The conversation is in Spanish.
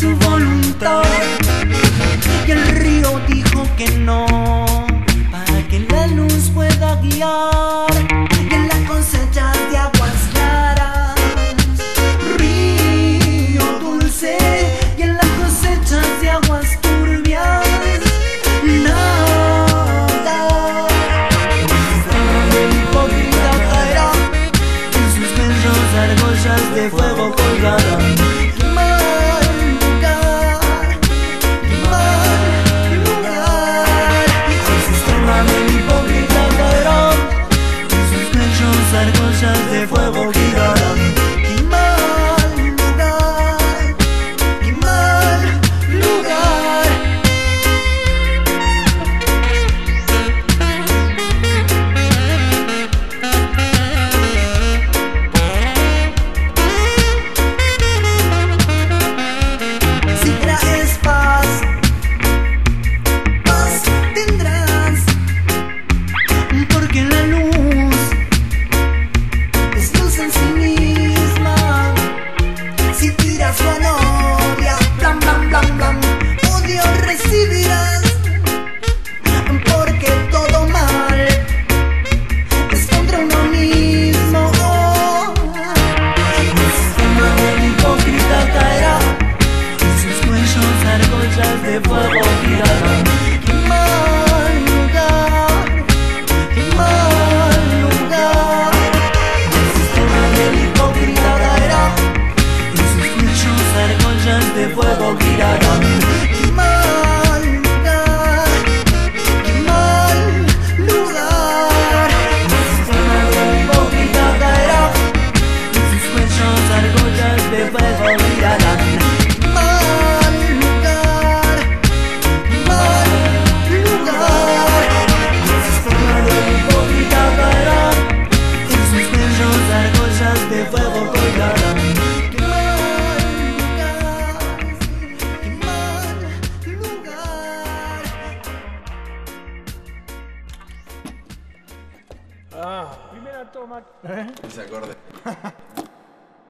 su voluntad. Y el río dijo que no para que la luz pueda guiar y en las cosechas de aguas claras. Río dulce y en las cosechas de aguas turbias nada hipócrita caerá. En sus argollas de fuego colgarán de fuego girarán. Qué mal lugar, qué mal lugar. El sistema del hipócrita caerá y sus cuellos argollas de fuego girarán. Lugar. Primera toma. Ese acorde.